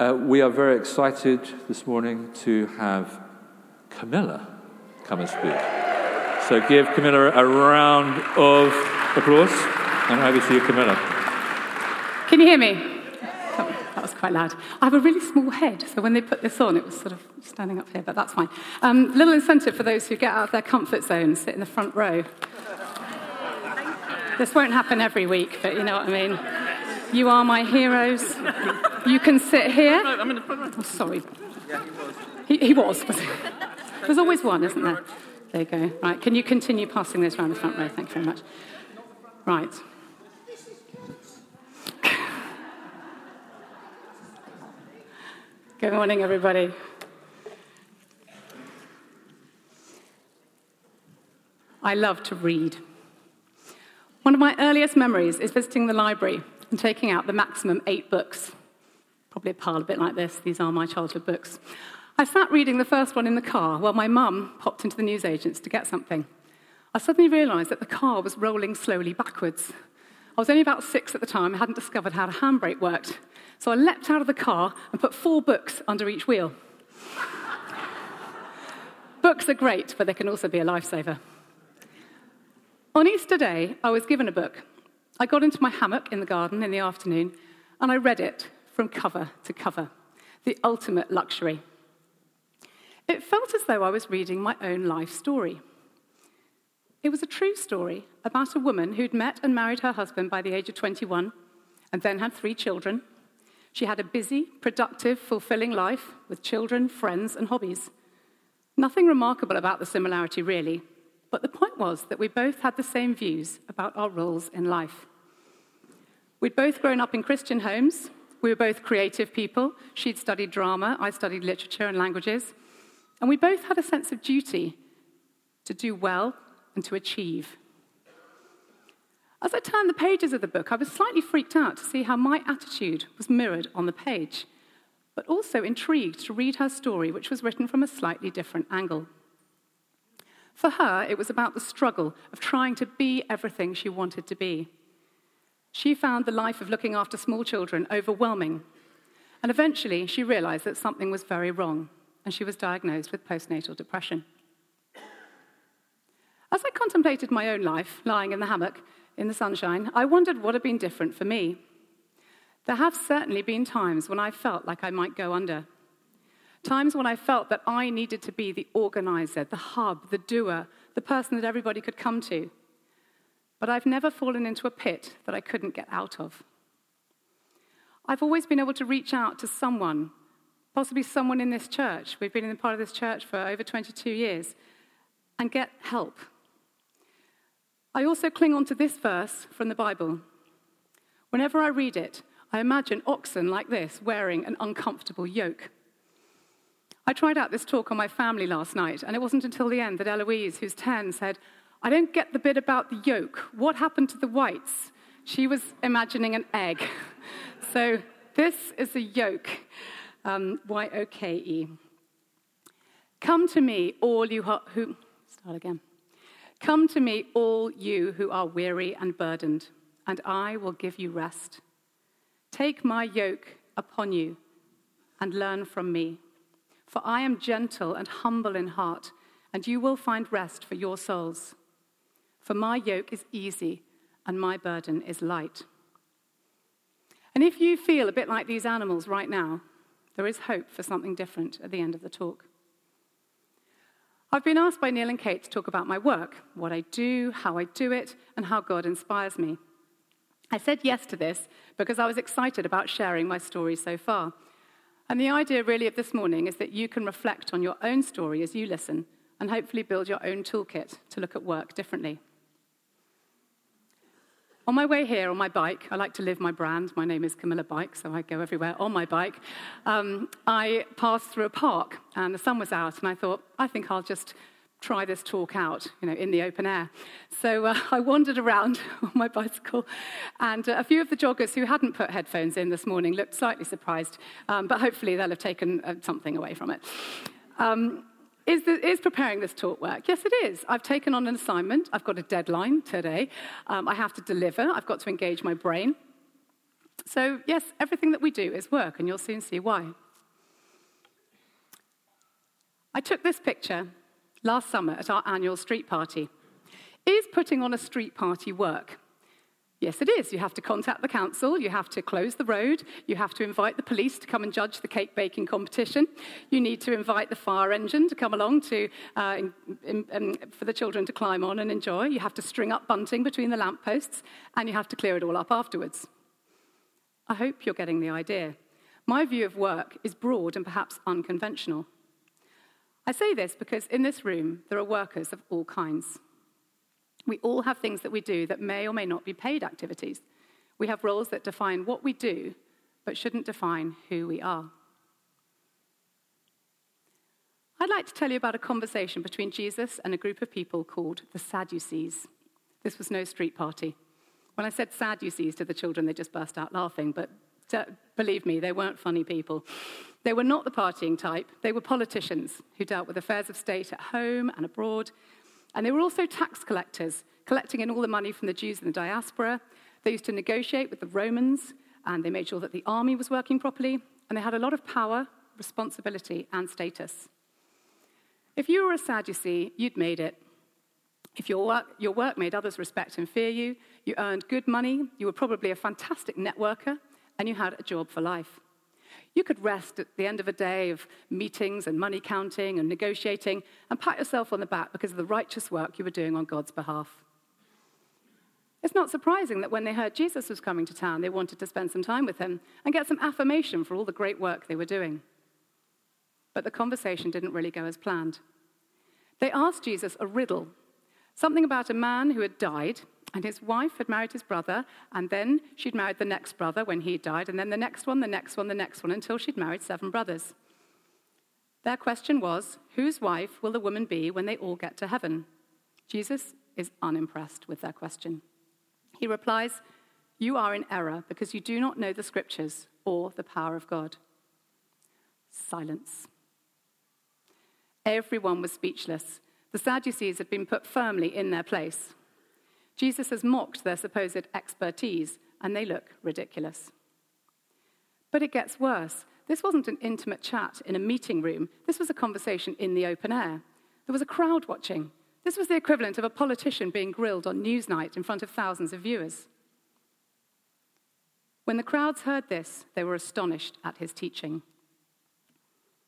Uh, we are very excited this morning to have Camilla come and speak. So give Camilla a round of applause and over to you, Camilla. Can you hear me? Oh, that was quite loud. I have a really small head, so when they put this on, it was sort of standing up here, but that's fine. Um, little incentive for those who get out of their comfort zone, sit in the front row. This won't happen every week, but you know what I mean. You are my heroes. You can sit here. No, I'm in the front row. Oh, sorry. Yeah, he was. He, he was. was he? There's always one, isn't there? There you go. Right, can you continue passing this around the front row? Thank you very much. Right. Good morning, everybody. I love to read. One of my earliest memories is visiting the library and taking out the maximum eight books. Probably a pile a bit like this. These are my childhood books. I sat reading the first one in the car while my mum popped into the newsagents to get something. I suddenly realised that the car was rolling slowly backwards. I was only about six at the time, I hadn't discovered how the handbrake worked. So I leapt out of the car and put four books under each wheel. books are great, but they can also be a lifesaver. On Easter Day, I was given a book. I got into my hammock in the garden in the afternoon and I read it from cover to cover. The ultimate luxury. It felt as though I was reading my own life story. It was a true story about a woman who'd met and married her husband by the age of 21 and then had three children. She had a busy, productive, fulfilling life with children, friends, and hobbies. Nothing remarkable about the similarity, really, but the point was that we both had the same views about our roles in life. We'd both grown up in Christian homes. We were both creative people. She'd studied drama, I studied literature and languages. And we both had a sense of duty to do well and to achieve. As I turned the pages of the book, I was slightly freaked out to see how my attitude was mirrored on the page, but also intrigued to read her story, which was written from a slightly different angle. For her, it was about the struggle of trying to be everything she wanted to be. She found the life of looking after small children overwhelming, and eventually she realized that something was very wrong, and she was diagnosed with postnatal depression. As I contemplated my own life, lying in the hammock in the sunshine, I wondered what had been different for me. There have certainly been times when I felt like I might go under. Times when I felt that I needed to be the organizer, the hub, the doer, the person that everybody could come to. But I've never fallen into a pit that I couldn't get out of. I've always been able to reach out to someone, possibly someone in this church. We've been in the part of this church for over 22 years, and get help. I also cling on to this verse from the Bible. Whenever I read it, I imagine oxen like this wearing an uncomfortable yoke. I tried out this talk on my family last night, and it wasn't until the end that Eloise, who's 10, said, I don't get the bit about the yolk. What happened to the whites? She was imagining an egg. so this is a yoke, um, Y O K E. Come to me, all you who. Start again. Come to me, all you who are weary and burdened, and I will give you rest. Take my yoke upon you and learn from me. For I am gentle and humble in heart, and you will find rest for your souls. For my yoke is easy and my burden is light. And if you feel a bit like these animals right now, there is hope for something different at the end of the talk. I've been asked by Neil and Kate to talk about my work, what I do, how I do it, and how God inspires me. I said yes to this because I was excited about sharing my story so far. And the idea really of this morning is that you can reflect on your own story as you listen and hopefully build your own toolkit to look at work differently. On my way here on my bike, I like to live my brand. My name is Camilla Bike, so I go everywhere on my bike. Um, I passed through a park and the sun was out, and I thought, I think I'll just try this talk out, you know, in the open air. So uh, I wandered around on my bicycle, and uh, a few of the joggers who hadn't put headphones in this morning looked slightly surprised, um, but hopefully they'll have taken uh, something away from it. Um, is, the, is, preparing this talk work? Yes, it is. I've taken on an assignment. I've got a deadline today. Um, I have to deliver. I've got to engage my brain. So, yes, everything that we do is work, and you'll soon see why. I took this picture last summer at our annual street party. Is putting on a street party work? Yes, it is. You have to contact the council, you have to close the road, you have to invite the police to come and judge the cake baking competition, you need to invite the fire engine to come along to, uh, in, in, in, for the children to climb on and enjoy, you have to string up bunting between the lampposts, and you have to clear it all up afterwards. I hope you're getting the idea. My view of work is broad and perhaps unconventional. I say this because in this room there are workers of all kinds. We all have things that we do that may or may not be paid activities. We have roles that define what we do, but shouldn't define who we are. I'd like to tell you about a conversation between Jesus and a group of people called the Sadducees. This was no street party. When I said Sadducees to the children, they just burst out laughing, but uh, believe me, they weren't funny people. They were not the partying type. They were politicians who dealt with affairs of state at home and abroad. And they were also tax collectors, collecting in all the money from the Jews in the diaspora. They used to negotiate with the Romans, and they made sure that the army was working properly. And they had a lot of power, responsibility, and status. If you were a Sadducee, you'd made it. If your work, your work made others respect and fear you, you earned good money, you were probably a fantastic networker, and you had a job for life. You could rest at the end of a day of meetings and money counting and negotiating and pat yourself on the back because of the righteous work you were doing on God's behalf. It's not surprising that when they heard Jesus was coming to town, they wanted to spend some time with him and get some affirmation for all the great work they were doing. But the conversation didn't really go as planned. They asked Jesus a riddle, something about a man who had died and his wife had married his brother, and then she'd married the next brother when he died, and then the next one, the next one, the next one, until she'd married seven brothers. Their question was Whose wife will the woman be when they all get to heaven? Jesus is unimpressed with their question. He replies, You are in error because you do not know the scriptures or the power of God. Silence. Everyone was speechless. The Sadducees had been put firmly in their place. Jesus has mocked their supposed expertise, and they look ridiculous. But it gets worse. This wasn't an intimate chat in a meeting room, this was a conversation in the open air. There was a crowd watching. This was the equivalent of a politician being grilled on Newsnight in front of thousands of viewers. When the crowds heard this, they were astonished at his teaching.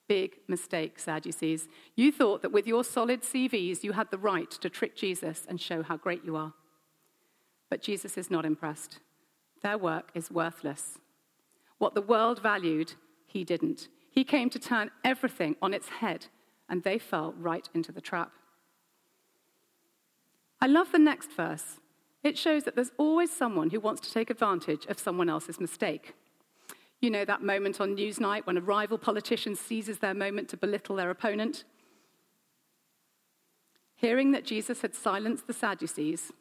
Big mistake, Sadducees. You thought that with your solid CVs, you had the right to trick Jesus and show how great you are. But Jesus is not impressed. Their work is worthless. What the world valued, he didn't. He came to turn everything on its head, and they fell right into the trap. I love the next verse. It shows that there's always someone who wants to take advantage of someone else's mistake. You know that moment on Newsnight when a rival politician seizes their moment to belittle their opponent? Hearing that Jesus had silenced the Sadducees,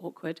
awkward,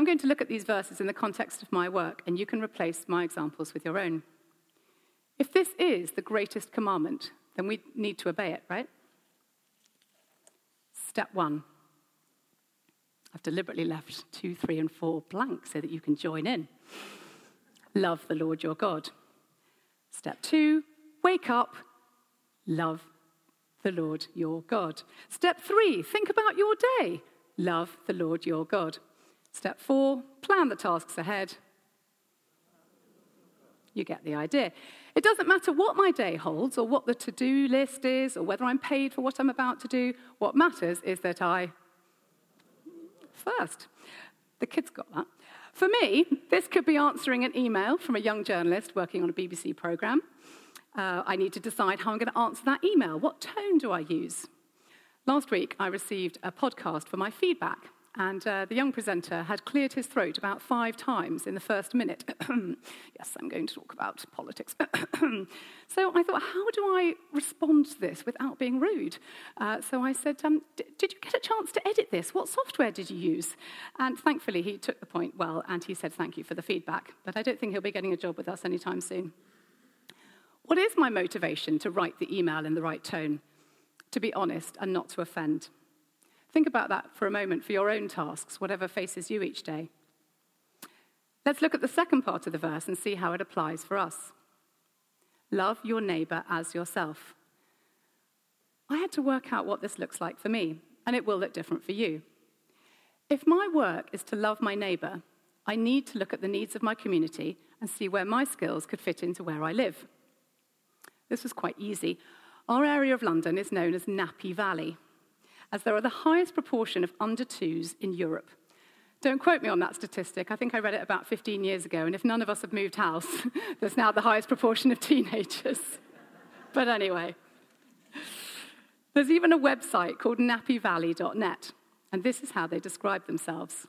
I'm going to look at these verses in the context of my work, and you can replace my examples with your own. If this is the greatest commandment, then we need to obey it, right? Step one. I've deliberately left two, three, and four blank so that you can join in. Love the Lord your God. Step two, wake up, love the Lord your God. Step three, think about your day, love the Lord your God. Step four, plan the tasks ahead. You get the idea. It doesn't matter what my day holds or what the to do list is or whether I'm paid for what I'm about to do. What matters is that I first. The kids got that. For me, this could be answering an email from a young journalist working on a BBC programme. Uh, I need to decide how I'm going to answer that email. What tone do I use? Last week, I received a podcast for my feedback and uh, the young presenter had cleared his throat about five times in the first minute. yes, I'm going to talk about politics. so I thought, how do I respond to this without being rude? Uh, so I said, um, Did you get a chance to edit this? What software did you use? And thankfully, he took the point well and he said, Thank you for the feedback. But I don't think he'll be getting a job with us anytime soon. What is my motivation to write the email in the right tone? To be honest and not to offend. Think about that for a moment for your own tasks, whatever faces you each day. Let's look at the second part of the verse and see how it applies for us. Love your neighbor as yourself. I had to work out what this looks like for me, and it will look different for you. If my work is to love my neighbor, I need to look at the needs of my community and see where my skills could fit into where I live. This was quite easy. Our area of London is known as Nappy Valley as there are the highest proportion of under twos in Europe. Don't quote me on that statistic. I think I read it about 15 years ago, and if none of us have moved house, there's now the highest proportion of teenagers. but anyway, there's even a website called nappyvalley.net, and this is how they describe themselves.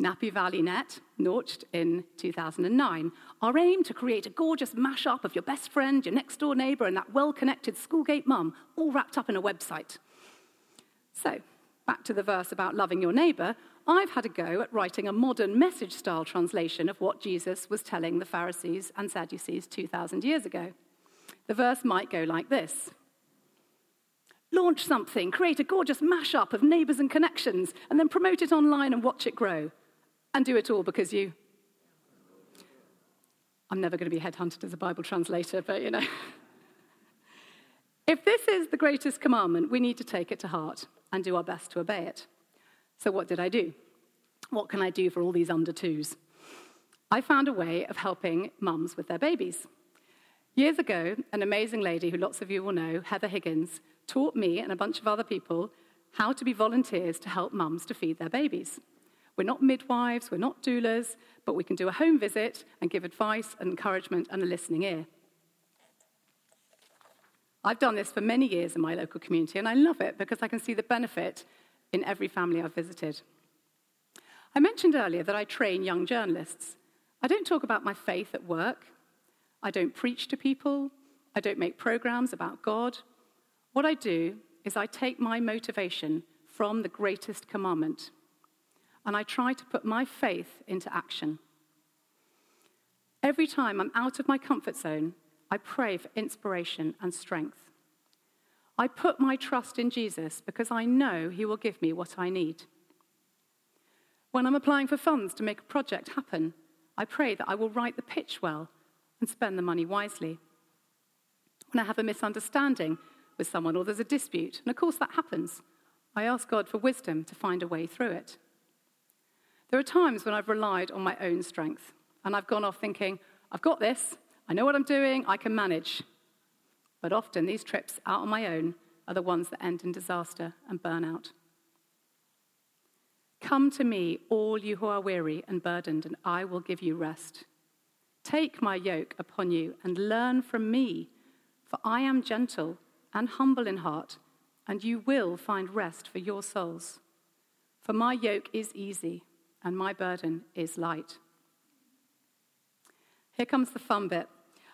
Nappy Valley Net, launched in 2009. Our aim to create a gorgeous mashup of your best friend, your next door neighbour, and that well connected schoolgate mum, all wrapped up in a website. So, back to the verse about loving your neighbour, I've had a go at writing a modern message style translation of what Jesus was telling the Pharisees and Sadducees 2,000 years ago. The verse might go like this Launch something, create a gorgeous mashup of neighbours and connections, and then promote it online and watch it grow and do it all because you. I'm never going to be headhunted as a Bible translator, but you know. if this is the greatest commandment, we need to take it to heart and do our best to obey it. So, what did I do? What can I do for all these under twos? I found a way of helping mums with their babies. Years ago, an amazing lady who lots of you will know, Heather Higgins, taught me and a bunch of other people how to be volunteers to help mums to feed their babies. We're not midwives, we're not doulas, but we can do a home visit and give advice and encouragement and a listening ear. I've done this for many years in my local community, and I love it because I can see the benefit in every family I've visited. I mentioned earlier that I train young journalists. I don't talk about my faith at work. I don't preach to people. I don't make programs about God. What I do is I take my motivation from the greatest commandment and I try to put my faith into action. Every time I'm out of my comfort zone, I pray for inspiration and strength. I put my trust in Jesus because I know He will give me what I need. When I'm applying for funds to make a project happen, I pray that I will write the pitch well and spend the money wisely. When I have a misunderstanding with someone or there's a dispute, and of course that happens, I ask God for wisdom to find a way through it. There are times when I've relied on my own strength and I've gone off thinking, I've got this, I know what I'm doing, I can manage. But often these trips out on my own are the ones that end in disaster and burnout. Come to me, all you who are weary and burdened, and I will give you rest. Take my yoke upon you and learn from me, for I am gentle and humble in heart, and you will find rest for your souls. For my yoke is easy and my burden is light. Here comes the fun bit.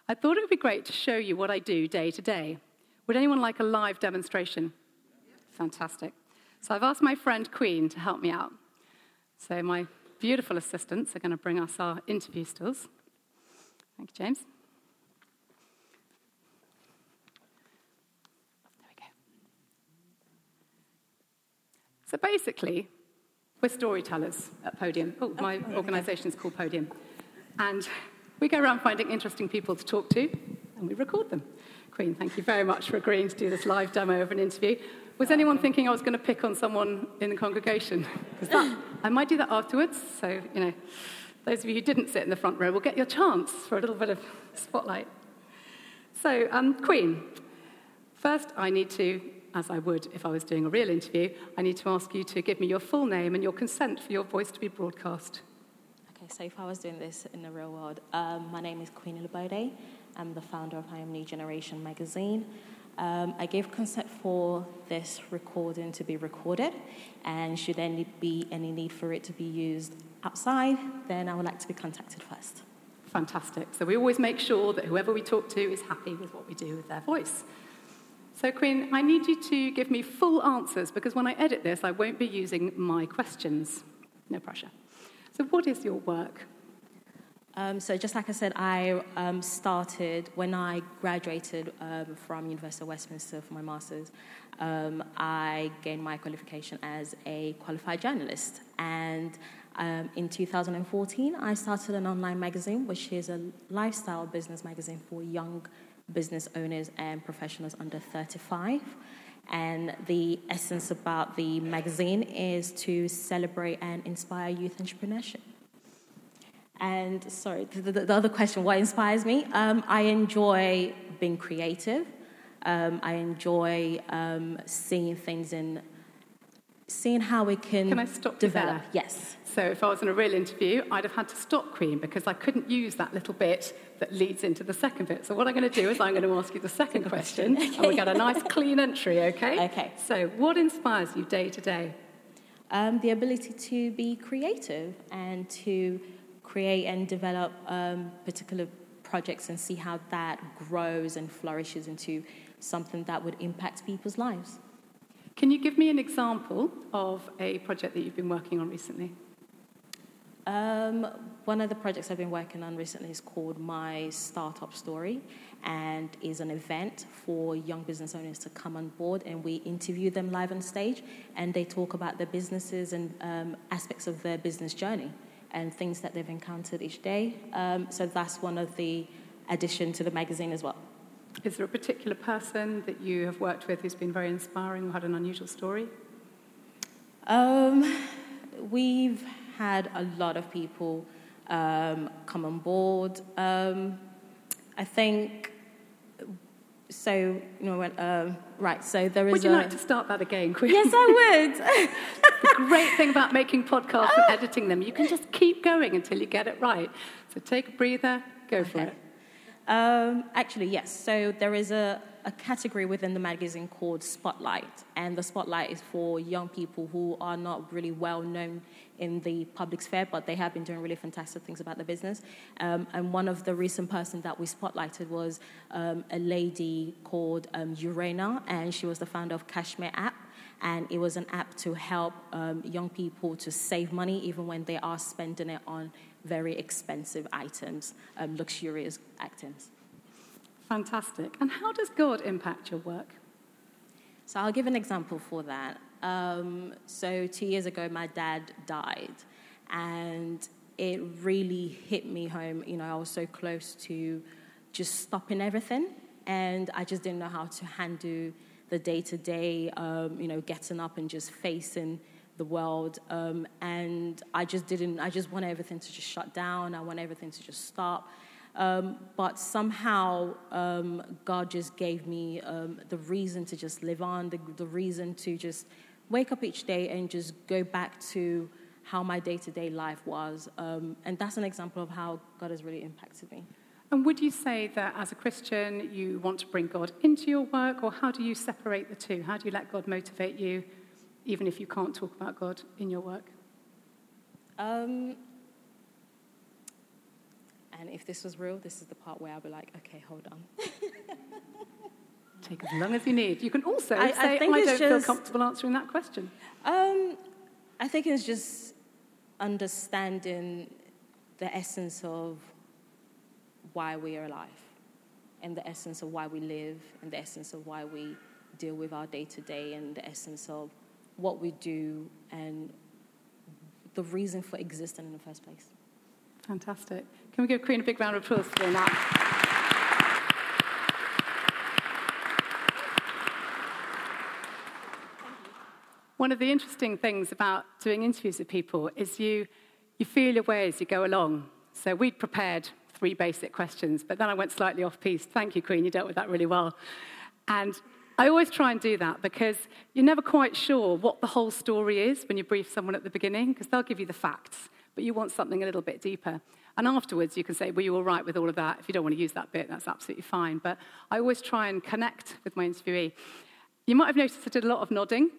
I thought it would be great to show you what I do day to day. Would anyone like a live demonstration? Fantastic. So I've asked my friend Queen to help me out. So my beautiful assistants are going to bring us our interview stills. Thank you, James. There we go. So basically, we're storytellers at Podium. Oh, my organisation is called Podium. And we go around finding interesting people to talk to, and we record them. Queen, thank you very much for agreeing to do this live demo of an interview. Was anyone thinking I was going to pick on someone in the congregation? Because I might do that afterwards. So, you know, those of you who didn't sit in the front row will get your chance for a little bit of spotlight. So, um, Queen, first I need to as I would if I was doing a real interview, I need to ask you to give me your full name and your consent for your voice to be broadcast. Okay, so if I was doing this in the real world, um, my name is Queen Ilubode. I'm the founder of I Am New Generation magazine. Um, I gave consent for this recording to be recorded, and should there be any need for it to be used outside, then I would like to be contacted first. Fantastic. So we always make sure that whoever we talk to is happy with what we do with their voice. So, Queen, I need you to give me full answers because when I edit this, I won't be using my questions. No pressure. So, what is your work? Um, so, just like I said, I um, started when I graduated um, from University of Westminster for my master's. Um, I gained my qualification as a qualified journalist, and um, in 2014, I started an online magazine, which is a lifestyle business magazine for young business owners and professionals under 35. And the essence about the magazine is to celebrate and inspire youth entrepreneurship. And sorry, the, the, the other question, what inspires me? Um, I enjoy being creative. Um, I enjoy um, seeing things and seeing how we can, can I stop develop. Yes. So if I was in a real interview, I'd have had to stop Queen because I couldn't use that little bit that leads into the second bit. So what I'm going to do is I'm going to ask you the second question, okay. and we get a nice clean entry, okay? Okay. So what inspires you day to day? Um, the ability to be creative and to create and develop um, particular projects and see how that grows and flourishes into something that would impact people's lives. Can you give me an example of a project that you've been working on recently? Um, one of the projects I've been working on recently is called My Startup Story and is an event for young business owners to come on board and we interview them live on stage and they talk about their businesses and um, aspects of their business journey and things that they've encountered each day. Um, so that's one of the addition to the magazine as well. Is there a particular person that you have worked with who's been very inspiring or had an unusual story? Um, we've had a lot of people um, come on board. Um, I think so. You know, um, right? So there is. Would you a, like to start that again, Queen? Yes, I would. the great thing about making podcasts and editing them, you can just keep going until you get it right. So take a breather, go for it. Um, actually, yes. So there is a, a category within the magazine called Spotlight, and the Spotlight is for young people who are not really well known in the public sphere, but they have been doing really fantastic things about the business. Um, and one of the recent person that we spotlighted was um, a lady called um, Urena, and she was the founder of Cashmere app. And it was an app to help um, young people to save money even when they are spending it on very expensive items, um, luxurious items. Fantastic. And how does God impact your work? So I'll give an example for that. Um, so two years ago, my dad died, and it really hit me home. You know, I was so close to just stopping everything, and I just didn't know how to handle the day to day. You know, getting up and just facing the world, um, and I just didn't. I just want everything to just shut down. I want everything to just stop. Um, but somehow um, God just gave me um, the reason to just live on, the, the reason to just wake up each day and just go back to how my day to day life was. Um, and that's an example of how God has really impacted me. And would you say that as a Christian, you want to bring God into your work, or how do you separate the two? How do you let God motivate you, even if you can't talk about God in your work? Um, and if this was real, this is the part where I'll be like, okay, hold on. Take as long as you need. You can also I- I say, I, it's don't feel comfortable answering that question. Um, I think it's just understanding the essence of why we are alive, and the essence of why we live, and the essence of why we deal with our day to day, and the essence of what we do, and the reason for existing in the first place. Fantastic. Can we give Queen a big round of applause for that? One of the interesting things about doing interviews with people is you, you feel your way as you go along. So we'd prepared three basic questions, but then I went slightly off piece. Thank you, Queen, you dealt with that really well. And I always try and do that because you're never quite sure what the whole story is when you brief someone at the beginning, because they'll give you the facts, but you want something a little bit deeper. And afterwards, you can say, Were you all right with all of that? If you don't want to use that bit, that's absolutely fine. But I always try and connect with my interviewee. You might have noticed I did a lot of nodding.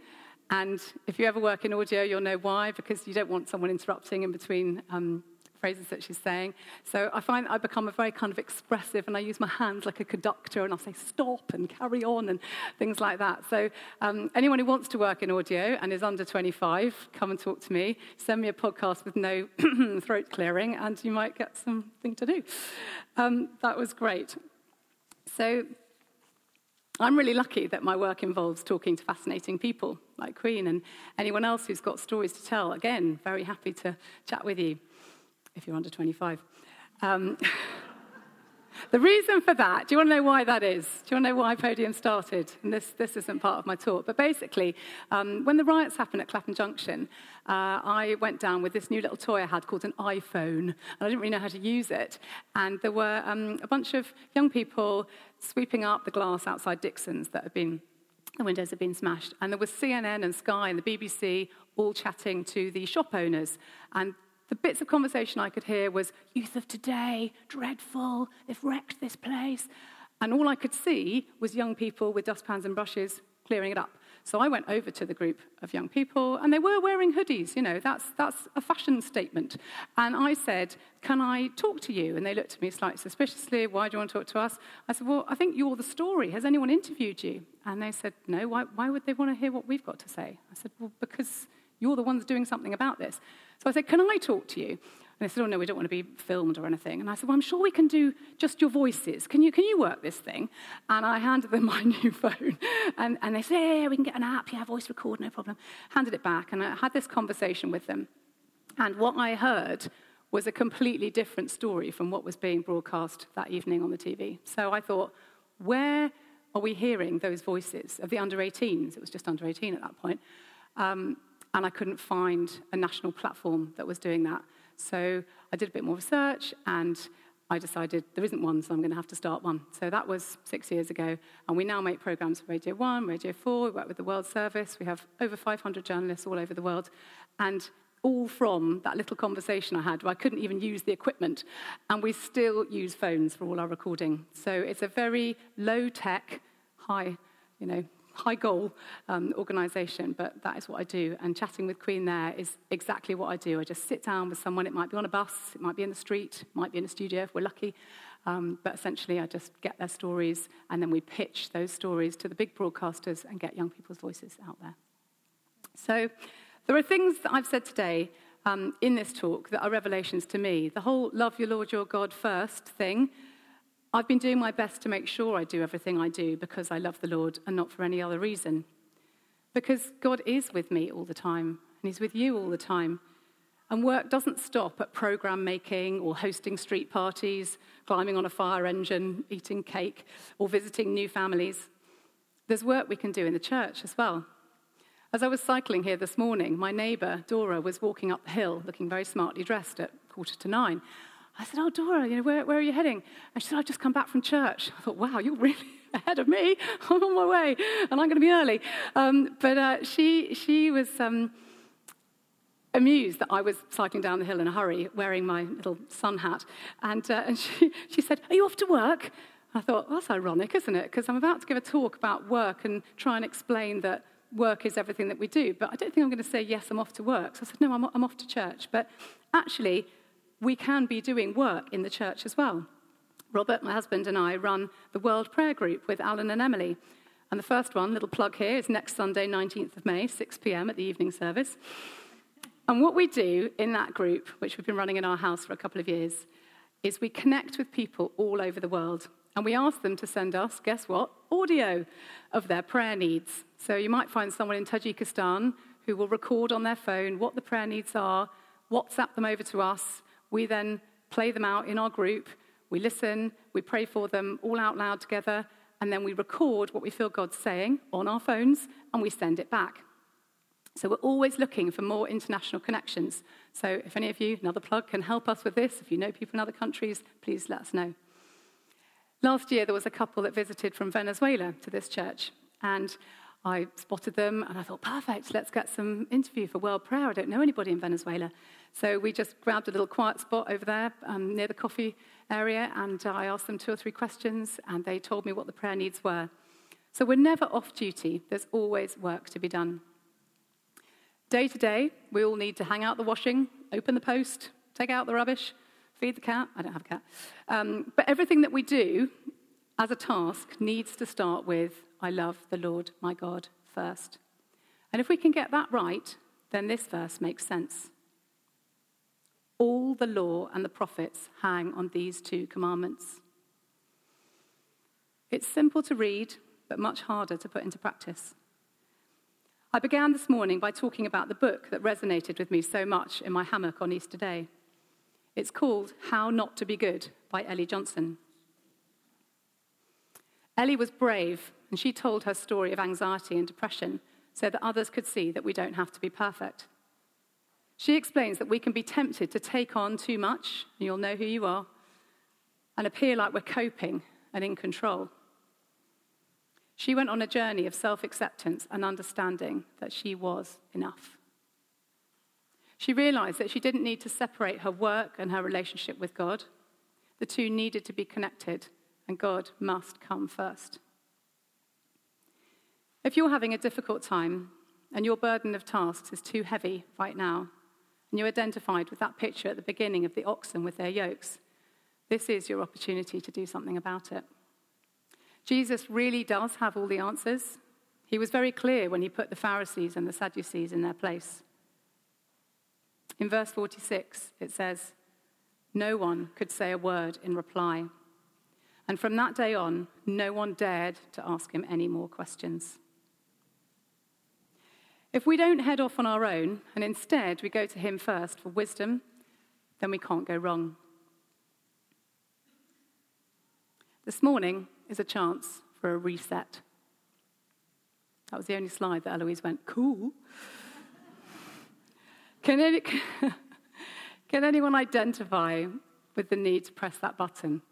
And if you ever work in audio, you'll know why, because you don't want someone interrupting in between um, phrases that she's saying. So I find I become a very kind of expressive, and I use my hands like a conductor, and I'll say stop and carry on and things like that. So um, anyone who wants to work in audio and is under 25, come and talk to me. Send me a podcast with no throat clearing, and you might get something to do. Um, that was great. So I'm really lucky that my work involves talking to fascinating people like Queen and anyone else who's got stories to tell. Again, very happy to chat with you if you're under 25. Um, the reason for that, do you want to know why that is? Do you want to know why Podium started? And this, this isn't part of my talk, but basically, um, when the riots happened at Clapham Junction, uh, I went down with this new little toy I had called an iPhone, and I didn't really know how to use it. And there were um, a bunch of young people sweeping up the glass outside Dixon's that had been the windows had been smashed. And there was CNN and Sky and the BBC all chatting to the shop owners. And the bits of conversation I could hear was youth of today, dreadful, they've wrecked this place. And all I could see was young people with dustpans and brushes clearing it up. So I went over to the group of young people, and they were wearing hoodies. You know, that's, that's a fashion statement. And I said, Can I talk to you? And they looked at me slightly suspiciously. Why do you want to talk to us? I said, Well, I think you're the story. Has anyone interviewed you? And they said, No. Why, why would they want to hear what we've got to say? I said, Well, because you're the ones doing something about this. So I said, Can I talk to you? And they said, Oh, no, we don't want to be filmed or anything. And I said, Well, I'm sure we can do just your voices. Can you, can you work this thing? And I handed them my new phone. And, and they said, Yeah, we can get an app. Yeah, voice record, no problem. Handed it back. And I had this conversation with them. And what I heard was a completely different story from what was being broadcast that evening on the TV. So I thought, Where are we hearing those voices of the under 18s? It was just under 18 at that point. Um, and I couldn't find a national platform that was doing that. So I did a bit more research and I decided there isn't one, so I'm going to have to start one. So that was six years ago. And we now make programs for Radio 1, Radio 4, we work with the World Service. We have over 500 journalists all over the world. And all from that little conversation I had where I couldn't even use the equipment. And we still use phones for all our recording. So it's a very low tech, high, you know, high goal um, organization, but that is what I do. And chatting with Queen there is exactly what I do. I just sit down with someone. It might be on a bus, it might be in the street, might be in a studio if we're lucky. Um, but essentially, I just get their stories and then we pitch those stories to the big broadcasters and get young people's voices out there. So, there are things that I've said today um, in this talk that are revelations to me. The whole love your Lord your God first thing I've been doing my best to make sure I do everything I do because I love the Lord and not for any other reason. Because God is with me all the time, and He's with you all the time. And work doesn't stop at program making or hosting street parties, climbing on a fire engine, eating cake, or visiting new families. There's work we can do in the church as well. As I was cycling here this morning, my neighbour, Dora, was walking up the hill looking very smartly dressed at quarter to nine. I said, Oh, Dora, you know, where, where are you heading? And she said, I've just come back from church. I thought, Wow, you're really ahead of me. I'm on my way, and I'm going to be early. Um, but uh, she, she was um, amused that I was cycling down the hill in a hurry, wearing my little sun hat. And, uh, and she, she said, Are you off to work? I thought, well, that's ironic, isn't it? Because I'm about to give a talk about work and try and explain that work is everything that we do. But I don't think I'm going to say, yes, I'm off to work. So I said, no, I'm, I'm off to church. But actually, we can be doing work in the church as well. Robert, my husband, and I run the World Prayer Group with Alan and Emily. And the first one, little plug here, is next Sunday, 19th of May, 6 p.m. at the evening service. And what we do in that group, which we've been running in our house for a couple of years, is we connect with people all over the world. And we ask them to send us, guess what? Audio of their prayer needs. So you might find someone in Tajikistan who will record on their phone what the prayer needs are, WhatsApp them over to us, we then play them out in our group. We listen, we pray for them all out loud together, and then we record what we feel God's saying on our phones and we send it back. So we're always looking for more international connections. So if any of you, another plug, can help us with this, if you know people in other countries, please let us know. Last year, there was a couple that visited from Venezuela to this church, and I spotted them and I thought, perfect, let's get some interview for World Prayer. I don't know anybody in Venezuela. So we just grabbed a little quiet spot over there um, near the coffee area and I asked them two or three questions and they told me what the prayer needs were. So we're never off duty, there's always work to be done. Day to day, we all need to hang out the washing, open the post, take out the rubbish, feed the cat. I don't have a cat. Um, but everything that we do as a task needs to start with I love the Lord my God first. And if we can get that right, then this verse makes sense. All the law and the prophets hang on these two commandments. It's simple to read, but much harder to put into practice. I began this morning by talking about the book that resonated with me so much in my hammock on Easter Day. It's called How Not to Be Good by Ellie Johnson. Ellie was brave, and she told her story of anxiety and depression so that others could see that we don't have to be perfect. She explains that we can be tempted to take on too much, and you'll know who you are, and appear like we're coping and in control. She went on a journey of self acceptance and understanding that she was enough. She realized that she didn't need to separate her work and her relationship with God. The two needed to be connected, and God must come first. If you're having a difficult time and your burden of tasks is too heavy right now, and you identified with that picture at the beginning of the oxen with their yokes, this is your opportunity to do something about it. Jesus really does have all the answers. He was very clear when he put the Pharisees and the Sadducees in their place. In verse 46, it says, No one could say a word in reply. And from that day on, no one dared to ask him any more questions. If we don't head off on our own and instead we go to him first for wisdom, then we can't go wrong. This morning, is a chance for a reset. That was the only slide that Eloise went, cool. Can, any, can anyone identify with the need to press that button?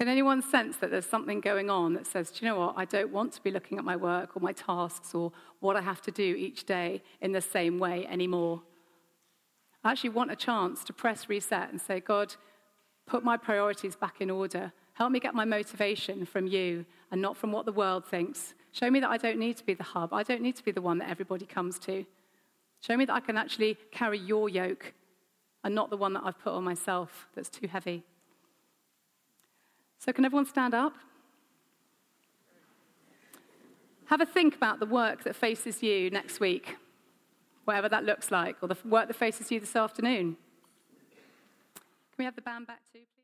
Can anyone sense that there's something going on that says, do you know what, I don't want to be looking at my work or my tasks or what I have to do each day in the same way anymore? I actually want a chance to press reset and say, God, put my priorities back in order Help me get my motivation from you and not from what the world thinks. Show me that I don't need to be the hub. I don't need to be the one that everybody comes to. Show me that I can actually carry your yoke and not the one that I've put on myself that's too heavy. So, can everyone stand up? Have a think about the work that faces you next week, whatever that looks like, or the work that faces you this afternoon. Can we have the band back too, please?